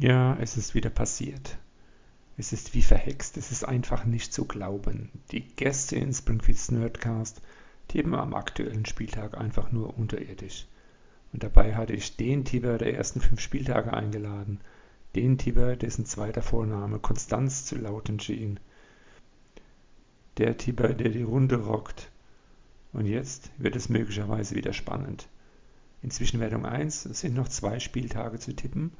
Ja, es ist wieder passiert. Es ist wie verhext, es ist einfach nicht zu glauben. Die Gäste in Springfields Nerdcast tippen am aktuellen Spieltag einfach nur unterirdisch. Und dabei hatte ich den Tipper der ersten fünf Spieltage eingeladen. Den Tipper, dessen zweiter Vorname Konstanz zu lauten schien. Der Tipper, der die Runde rockt. Und jetzt wird es möglicherweise wieder spannend. In Zwischenwertung 1 sind noch zwei Spieltage zu tippen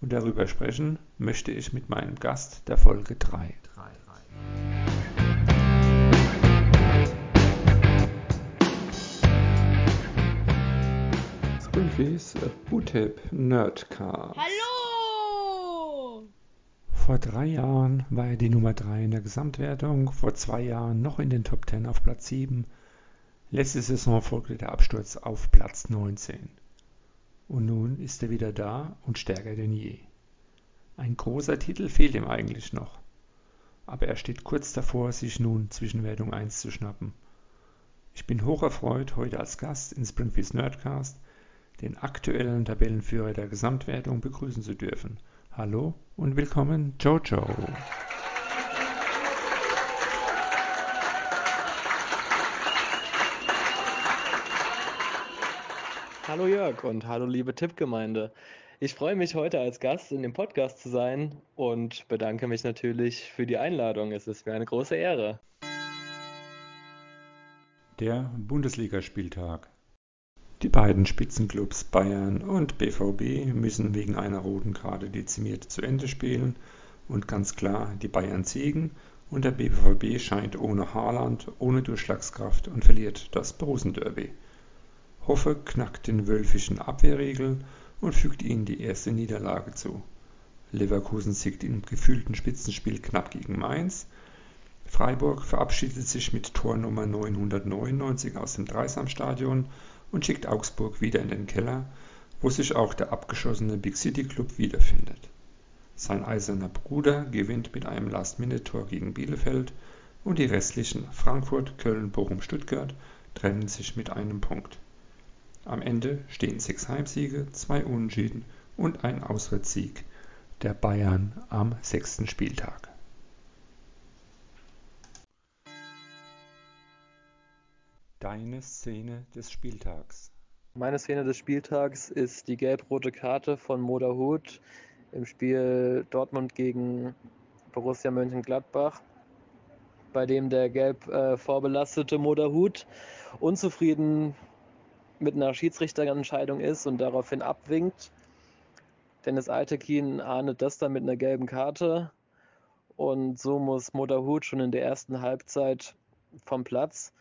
und darüber sprechen möchte ich mit meinem Gast der Folge 3. Springfields Bootip Nerdcast. Hallo! Vor drei Jahren war er die Nummer 3 in der Gesamtwertung, vor zwei Jahren noch in den Top 10 auf Platz 7. Letzte Saison folgte der Absturz auf Platz 19. Und nun ist er wieder da und stärker denn je. Ein großer Titel fehlt ihm eigentlich noch. Aber er steht kurz davor, sich nun Zwischenwertung 1 zu schnappen. Ich bin hocherfreut, heute als Gast in Springfields Nerdcast den aktuellen Tabellenführer der Gesamtwertung begrüßen zu dürfen. Hallo und willkommen, Jojo. Hallo Jörg und hallo liebe Tippgemeinde. Ich freue mich heute als Gast in dem Podcast zu sein und bedanke mich natürlich für die Einladung. Es ist mir eine große Ehre. Der Bundesligaspieltag. Die beiden Spitzenclubs Bayern und BVB müssen wegen einer roten Karte dezimiert zu Ende spielen und ganz klar die Bayern siegen und der BVB scheint ohne Haaland, ohne Durchschlagskraft und verliert das Borussen-Derby. Hoffe knackt den wölfischen Abwehrriegel und fügt ihnen die erste Niederlage zu. Leverkusen siegt im gefühlten Spitzenspiel knapp gegen Mainz. Freiburg verabschiedet sich mit Tor Nummer 999 aus dem Dreisamstadion und schickt Augsburg wieder in den Keller, wo sich auch der abgeschossene Big City Club wiederfindet. Sein eiserner Bruder gewinnt mit einem Last-Minute-Tor gegen Bielefeld und die restlichen Frankfurt, Köln, Bochum, Stuttgart trennen sich mit einem Punkt. Am Ende stehen sechs Heimsiege, zwei Unentschieden und ein Auswärtssieg der Bayern am sechsten Spieltag. Deine Szene des Spieltags. Meine Szene des Spieltags ist die gelb-rote Karte von Moderhut im Spiel Dortmund gegen Borussia Mönchengladbach, bei dem der gelb äh, vorbelastete Moderhut unzufrieden mit einer Schiedsrichterentscheidung ist und daraufhin abwinkt. Dennis Altekin ahndet das dann mit einer gelben Karte und so muss Moderhut schon in der ersten Halbzeit vom Platz.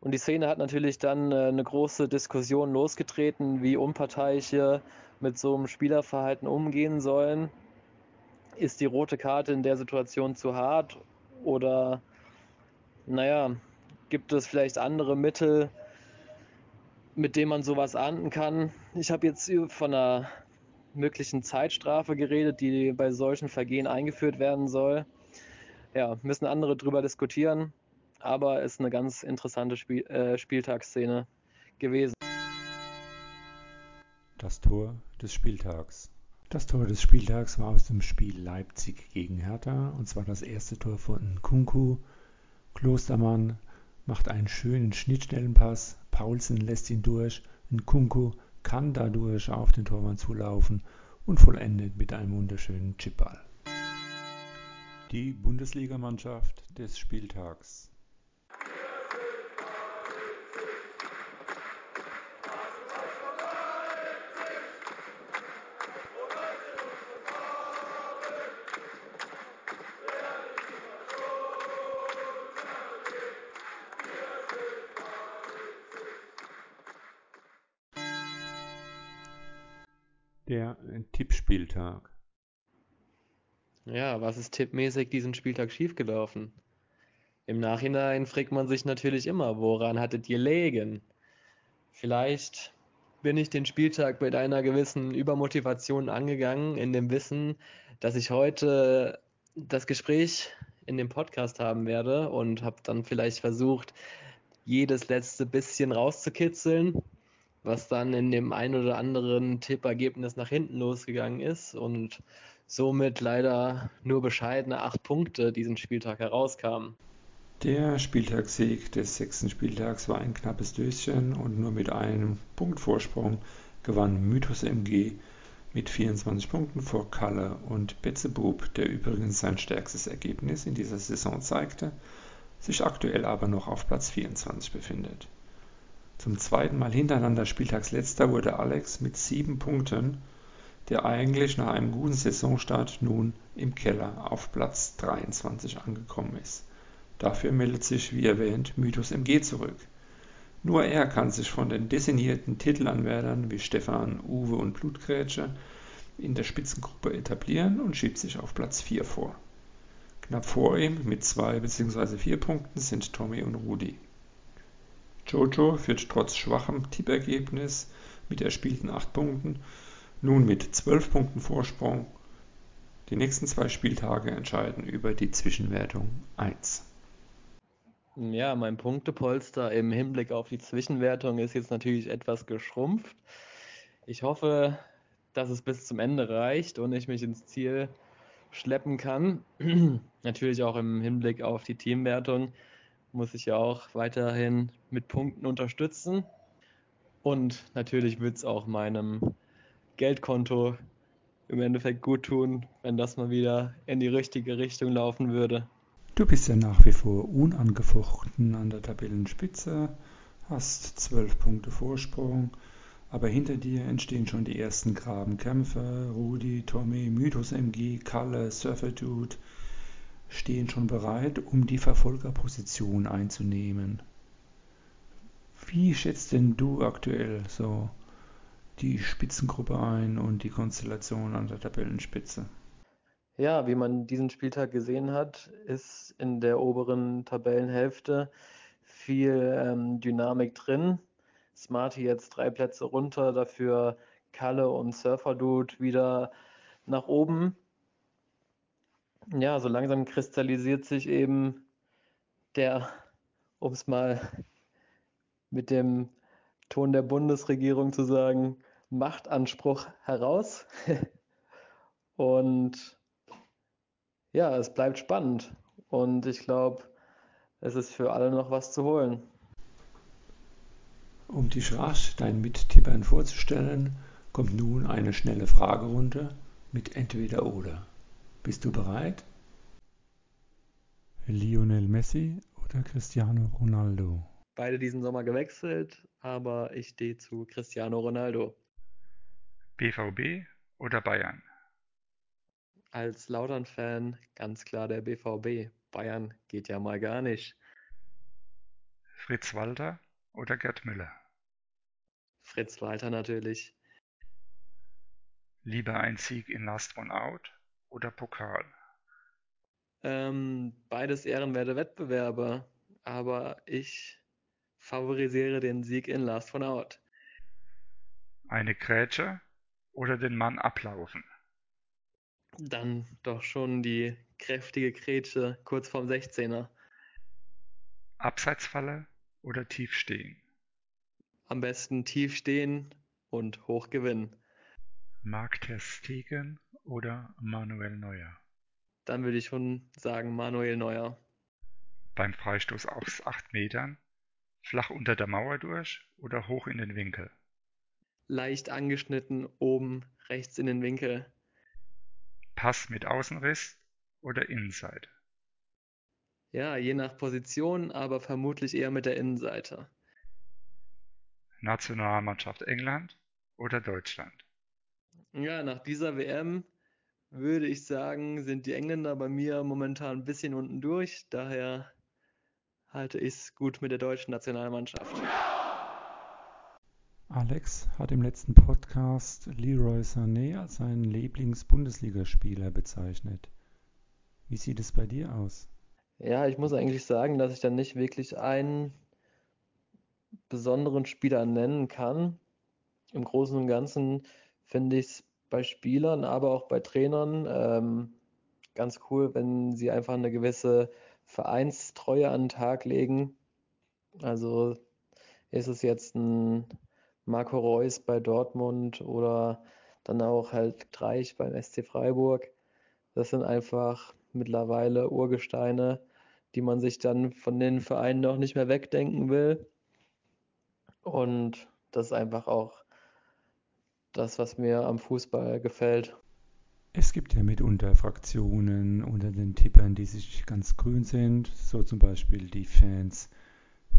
Und die Szene hat natürlich dann äh, eine große Diskussion losgetreten, wie Unparteiische mit so einem Spielerverhalten umgehen sollen. Ist die rote Karte in der Situation zu hart oder naja, gibt es vielleicht andere Mittel, mit dem man sowas ahnden kann. Ich habe jetzt von einer möglichen Zeitstrafe geredet, die bei solchen Vergehen eingeführt werden soll. Ja, müssen andere drüber diskutieren, aber ist eine ganz interessante Spiel äh, Spieltagsszene gewesen. Das Tor des Spieltags. Das Tor des Spieltags war aus dem Spiel Leipzig gegen Hertha und zwar das erste Tor von Kunku. Klostermann macht einen schönen Schnittstellenpass Paulsen lässt ihn durch, Nkunku kann dadurch auf den Torwart zulaufen und vollendet mit einem wunderschönen Chipball. Die Bundesligamannschaft des Spieltags der Tippspieltag. Ja, was ist tippmäßig diesen Spieltag schiefgelaufen? Im Nachhinein fragt man sich natürlich immer, woran hattet ihr legen? Vielleicht bin ich den Spieltag mit einer gewissen Übermotivation angegangen, in dem Wissen, dass ich heute das Gespräch in dem Podcast haben werde und habe dann vielleicht versucht, jedes letzte bisschen rauszukitzeln was dann in dem ein oder anderen Tippergebnis nach hinten losgegangen ist und somit leider nur bescheidene acht Punkte diesen Spieltag herauskamen. Der Spieltagssieg des sechsten Spieltags war ein knappes Döschen und nur mit einem Punkt Vorsprung gewann Mythos MG mit 24 Punkten vor Kalle und Betzebub, der übrigens sein stärkstes Ergebnis in dieser Saison zeigte, sich aktuell aber noch auf Platz 24 befindet. Zum zweiten Mal hintereinander Spieltagsletzter wurde Alex mit sieben Punkten, der eigentlich nach einem guten Saisonstart nun im Keller auf Platz 23 angekommen ist. Dafür meldet sich, wie erwähnt, Mythos MG zurück. Nur er kann sich von den designierten Titelanwärtern wie Stefan, Uwe und Blutgrätsche in der Spitzengruppe etablieren und schiebt sich auf Platz 4 vor. Knapp vor ihm mit zwei bzw. vier Punkten sind Tommy und Rudi. Jojo führt trotz schwachem Tippergebnis mit erspielten 8 Punkten nun mit 12 Punkten Vorsprung. Die nächsten zwei Spieltage entscheiden über die Zwischenwertung 1. Ja, mein Punktepolster im Hinblick auf die Zwischenwertung ist jetzt natürlich etwas geschrumpft. Ich hoffe, dass es bis zum Ende reicht und ich mich ins Ziel schleppen kann. natürlich auch im Hinblick auf die Teamwertung muss ich ja auch weiterhin mit Punkten unterstützen. Und natürlich wird es auch meinem Geldkonto im Endeffekt gut tun, wenn das mal wieder in die richtige Richtung laufen würde. Du bist ja nach wie vor unangefochten an der Tabellenspitze, hast zwölf Punkte Vorsprung, aber hinter dir entstehen schon die ersten Grabenkämpfe. Rudi, Tommy, Mythos MG, Kalle, Surfer Dude stehen schon bereit, um die Verfolgerposition einzunehmen. Wie schätzt denn du aktuell so die Spitzengruppe ein und die Konstellation an der Tabellenspitze? Ja, wie man diesen Spieltag gesehen hat, ist in der oberen Tabellenhälfte viel ähm, Dynamik drin. Smarty jetzt drei Plätze runter, dafür Kalle und Surfer Dude wieder nach oben. Ja, so langsam kristallisiert sich eben der, um es mal mit dem Ton der Bundesregierung zu sagen, Machtanspruch heraus. und ja, es bleibt spannend und ich glaube, es ist für alle noch was zu holen. Um dich rasch deinen Mittippern vorzustellen, kommt nun eine schnelle Fragerunde mit entweder oder. Bist du bereit? Lionel Messi oder Cristiano Ronaldo? Beide diesen Sommer gewechselt, aber ich stehe zu Cristiano Ronaldo. BVB oder Bayern? Als Lautern-Fan ganz klar der BVB. Bayern geht ja mal gar nicht. Fritz Walter oder Gerd Müller? Fritz Walter natürlich. Lieber ein Sieg in Last One Out oder Pokal? Ähm, beides ehrenwerte Wettbewerbe, aber ich favorisiere den Sieg in Last One Out. Eine Grätsche oder den Mann ablaufen? Dann doch schon die kräftige Grätsche kurz vorm 16er. Abseitsfalle oder tief stehen? Am besten tief stehen und hoch gewinnen. Mark ter Stegen oder Manuel Neuer? Dann würde ich schon sagen Manuel Neuer. Beim Freistoß aus 8 Metern flach unter der Mauer durch oder hoch in den Winkel? Leicht angeschnitten oben rechts in den Winkel. Pass mit Außenriss oder Innenseite? Ja, je nach Position, aber vermutlich eher mit der Innenseite. Nationalmannschaft England oder Deutschland? Ja, nach dieser WM würde ich sagen, sind die Engländer bei mir momentan ein bisschen unten durch. Daher halte ich es gut mit der deutschen Nationalmannschaft. Alex hat im letzten Podcast Leroy Sané als seinen Lieblings-Bundesligaspieler bezeichnet. Wie sieht es bei dir aus? Ja, ich muss eigentlich sagen, dass ich dann nicht wirklich einen besonderen Spieler nennen kann. Im Großen und Ganzen finde ich es bei Spielern, aber auch bei Trainern ähm, ganz cool, wenn sie einfach eine gewisse Vereinstreue an den Tag legen. Also ist es jetzt ein Marco Reus bei Dortmund oder dann auch halt Streich beim SC Freiburg. Das sind einfach mittlerweile Urgesteine, die man sich dann von den Vereinen auch nicht mehr wegdenken will. Und das ist einfach auch das, was mir am Fußball gefällt. Es gibt ja mitunter Fraktionen unter den Tippern, die sich ganz grün sind, so zum Beispiel die Fans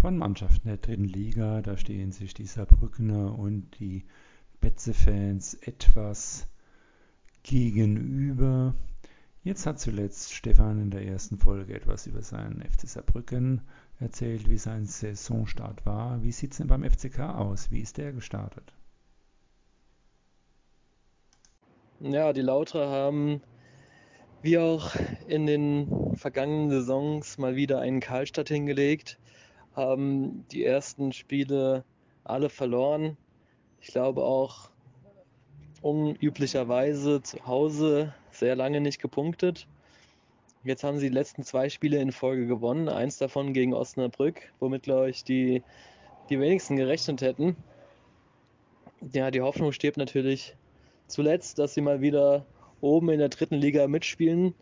von Mannschaften der dritten Liga. Da stehen sich die Saarbrückener und die Betze-Fans etwas gegenüber. Jetzt hat zuletzt Stefan in der ersten Folge etwas über seinen FC Saarbrücken erzählt, wie sein Saisonstart war. Wie sieht es denn beim FCK aus? Wie ist der gestartet? Ja, die Lauter haben wie auch in den vergangenen Saisons mal wieder einen Kahlstart hingelegt, haben die ersten Spiele alle verloren. Ich glaube auch unüblicherweise zu Hause sehr lange nicht gepunktet. Jetzt haben sie die letzten zwei Spiele in Folge gewonnen, eins davon gegen Osnabrück, womit, glaube ich, die, die wenigsten gerechnet hätten. Ja, die Hoffnung stirbt natürlich zuletzt, dass sie mal wieder oben in der dritten Liga mitspielen,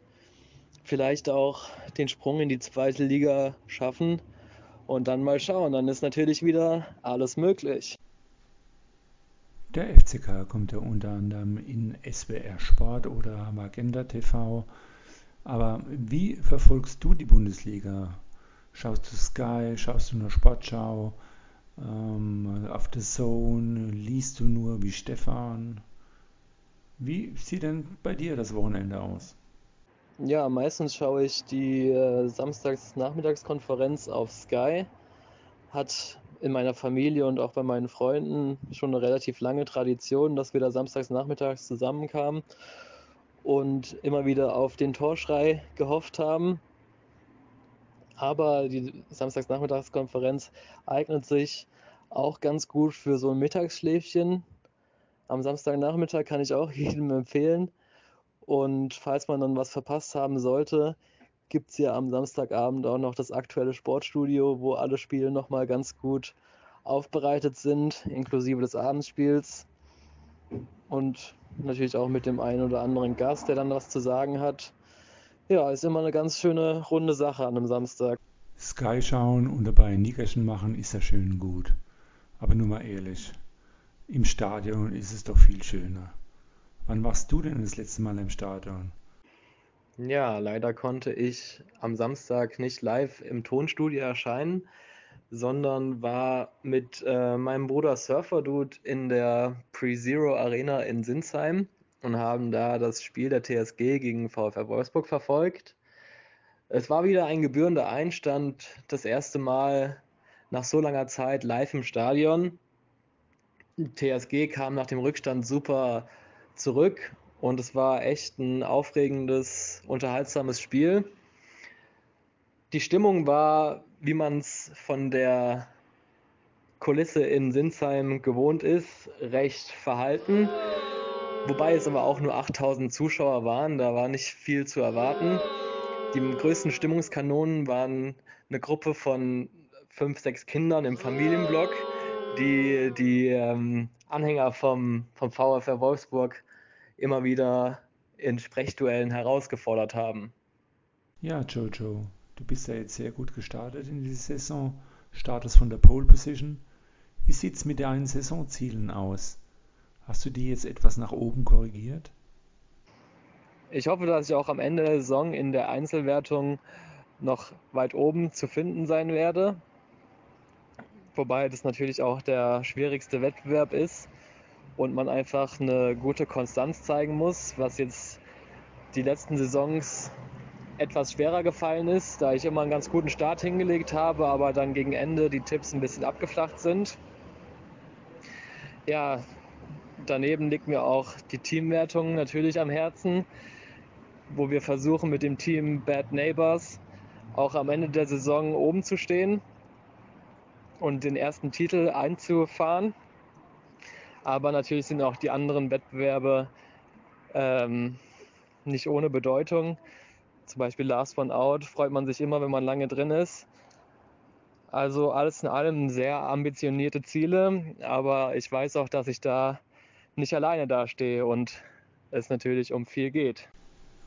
vielleicht auch den Sprung in die zweite Liga schaffen und dann mal schauen. Dann ist natürlich wieder alles möglich. Der FCK kommt ja unter anderem in SWR Sport oder Magenta TV. Aber wie verfolgst du die Bundesliga? Schaust du Sky, schaust du nur Sportschau, ähm, auf The Zone, liest du nur wie Stefan? Wie sieht denn bei dir das Wochenende aus? Ja, meistens schaue ich die äh, Samstags-Nachmittagskonferenz auf Sky. Hat in meiner Familie und auch bei meinen Freunden schon eine relativ lange Tradition, dass wir da samstags nachmittags zusammenkamen und immer wieder auf den Torschrei gehofft haben. Aber die Samstagsnachmittagskonferenz eignet sich auch ganz gut für so ein Mittagsschläfchen, am Samstagnachmittag kann ich auch jedem empfehlen. Und falls man dann was verpasst haben sollte, gibt es ja am Samstagabend auch noch das aktuelle Sportstudio, wo alle Spiele nochmal ganz gut aufbereitet sind, inklusive des Abendspiels. Und natürlich auch mit dem einen oder anderen Gast, der dann was zu sagen hat. Ja, ist immer eine ganz schöne runde Sache an einem Samstag. Sky schauen und dabei ein Nickerchen machen ist ja schön gut. Aber nur mal ehrlich, im Stadion ist es doch viel schöner. Wann warst du denn das letzte Mal im Stadion? Ja, leider konnte ich am Samstag nicht live im Tonstudio erscheinen, sondern war mit äh, meinem Bruder Surfer Dude in der Pre-Zero Arena in Sinsheim und haben da das Spiel der TSG gegen VfR Wolfsburg verfolgt. Es war wieder ein gebührender Einstand, das erste Mal nach so langer Zeit live im Stadion. TSG kam nach dem Rückstand super zurück und es war echt ein aufregendes, unterhaltsames Spiel. Die Stimmung war, wie man es von der Kulisse in Sinsheim gewohnt ist, recht verhalten. Wobei es aber auch nur 8000 Zuschauer waren, da war nicht viel zu erwarten. Die größten Stimmungskanonen waren eine Gruppe von fünf, sechs Kindern im Familienblock, die die ähm, Anhänger vom, vom VfR Wolfsburg immer wieder in Sprechduellen herausgefordert haben. Ja, Jojo, du bist ja jetzt sehr gut gestartet in die Saison, startest von der Pole Position. Wie sieht es mit deinen Saisonzielen aus? Hast du die jetzt etwas nach oben korrigiert? Ich hoffe, dass ich auch am Ende der Saison in der Einzelwertung noch weit oben zu finden sein werde wobei das natürlich auch der schwierigste Wettbewerb ist und man einfach eine gute Konstanz zeigen muss, was jetzt die letzten Saisons etwas schwerer gefallen ist, da ich immer einen ganz guten Start hingelegt habe, aber dann gegen Ende die Tipps ein bisschen abgeflacht sind. Ja, daneben liegt mir auch die Teamwertung natürlich am Herzen, wo wir versuchen mit dem Team Bad Neighbors auch am Ende der Saison oben zu stehen und den ersten Titel einzufahren. Aber natürlich sind auch die anderen Wettbewerbe ähm, nicht ohne Bedeutung. Zum Beispiel Last One Out freut man sich immer, wenn man lange drin ist. Also alles in allem sehr ambitionierte Ziele, aber ich weiß auch, dass ich da nicht alleine dastehe und es natürlich um viel geht.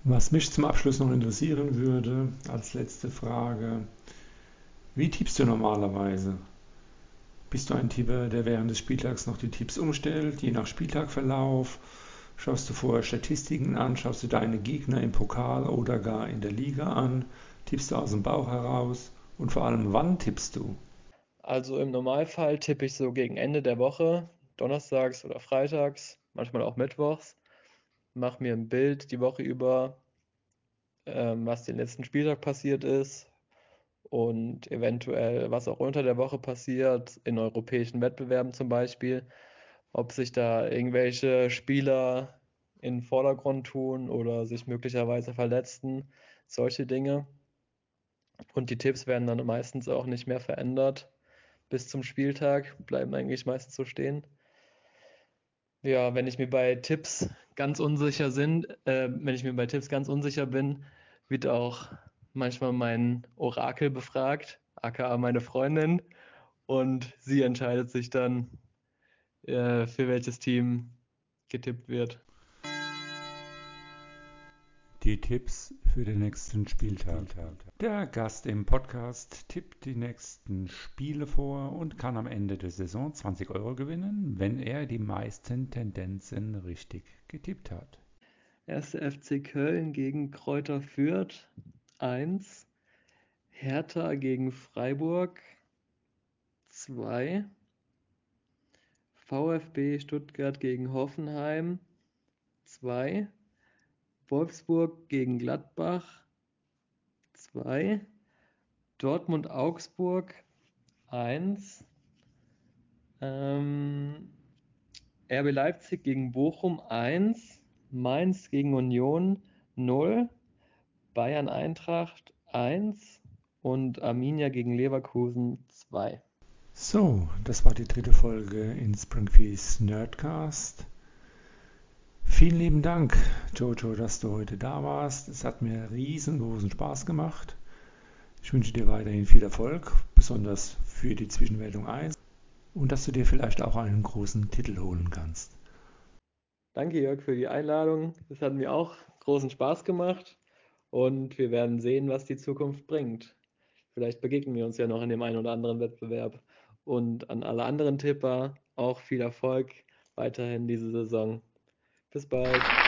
Was mich zum Abschluss noch interessieren würde, als letzte Frage, wie tippst du normalerweise? Bist du ein Tipper, der während des Spieltags noch die Tipps umstellt, je nach Spieltagverlauf? Schaust du vorher Statistiken an? Schaust du deine Gegner im Pokal oder gar in der Liga an? Tippst du aus dem Bauch heraus? Und vor allem, wann tippst du? Also im Normalfall tippe ich so gegen Ende der Woche, donnerstags oder freitags, manchmal auch mittwochs. Mache mir ein Bild die Woche über, ähm, was den letzten Spieltag passiert ist und eventuell, was auch unter der Woche passiert, in europäischen Wettbewerben zum Beispiel. Ob sich da irgendwelche Spieler in den Vordergrund tun oder sich möglicherweise verletzen, solche Dinge. Und die Tipps werden dann meistens auch nicht mehr verändert bis zum Spieltag, bleiben eigentlich meistens so stehen. Ja, wenn ich mir bei Tipps ganz unsicher sind, äh, wenn ich mir bei Tipps ganz unsicher bin, wird auch manchmal mein Orakel befragt, aka meine Freundin, und sie entscheidet sich dann, äh, für welches Team getippt wird. Die Tipps für den nächsten Spieltag. Der Gast im Podcast tippt die nächsten Spiele vor und kann am Ende der Saison 20 Euro gewinnen, wenn er die meisten Tendenzen richtig getippt hat. 1. FC Köln gegen Kräuter Fürth 1. Hertha gegen Freiburg 2. VfB Stuttgart gegen Hoffenheim 2. Wolfsburg gegen Gladbach 2, Dortmund Augsburg 1, ähm, RB Leipzig gegen Bochum 1, Mainz gegen Union 0, Bayern Eintracht 1 und Arminia gegen Leverkusen 2. So, das war die dritte Folge in Springfields Nerdcast. Vielen lieben Dank, Jojo, dass du heute da warst. Es hat mir riesengroßen Spaß gemacht. Ich wünsche dir weiterhin viel Erfolg, besonders für die Zwischenwertung 1 und dass du dir vielleicht auch einen großen Titel holen kannst. Danke, Jörg, für die Einladung. Es hat mir auch großen Spaß gemacht und wir werden sehen, was die Zukunft bringt. Vielleicht begegnen wir uns ja noch in dem einen oder anderen Wettbewerb. Und an alle anderen Tipper auch viel Erfolg weiterhin diese Saison. Bis bald.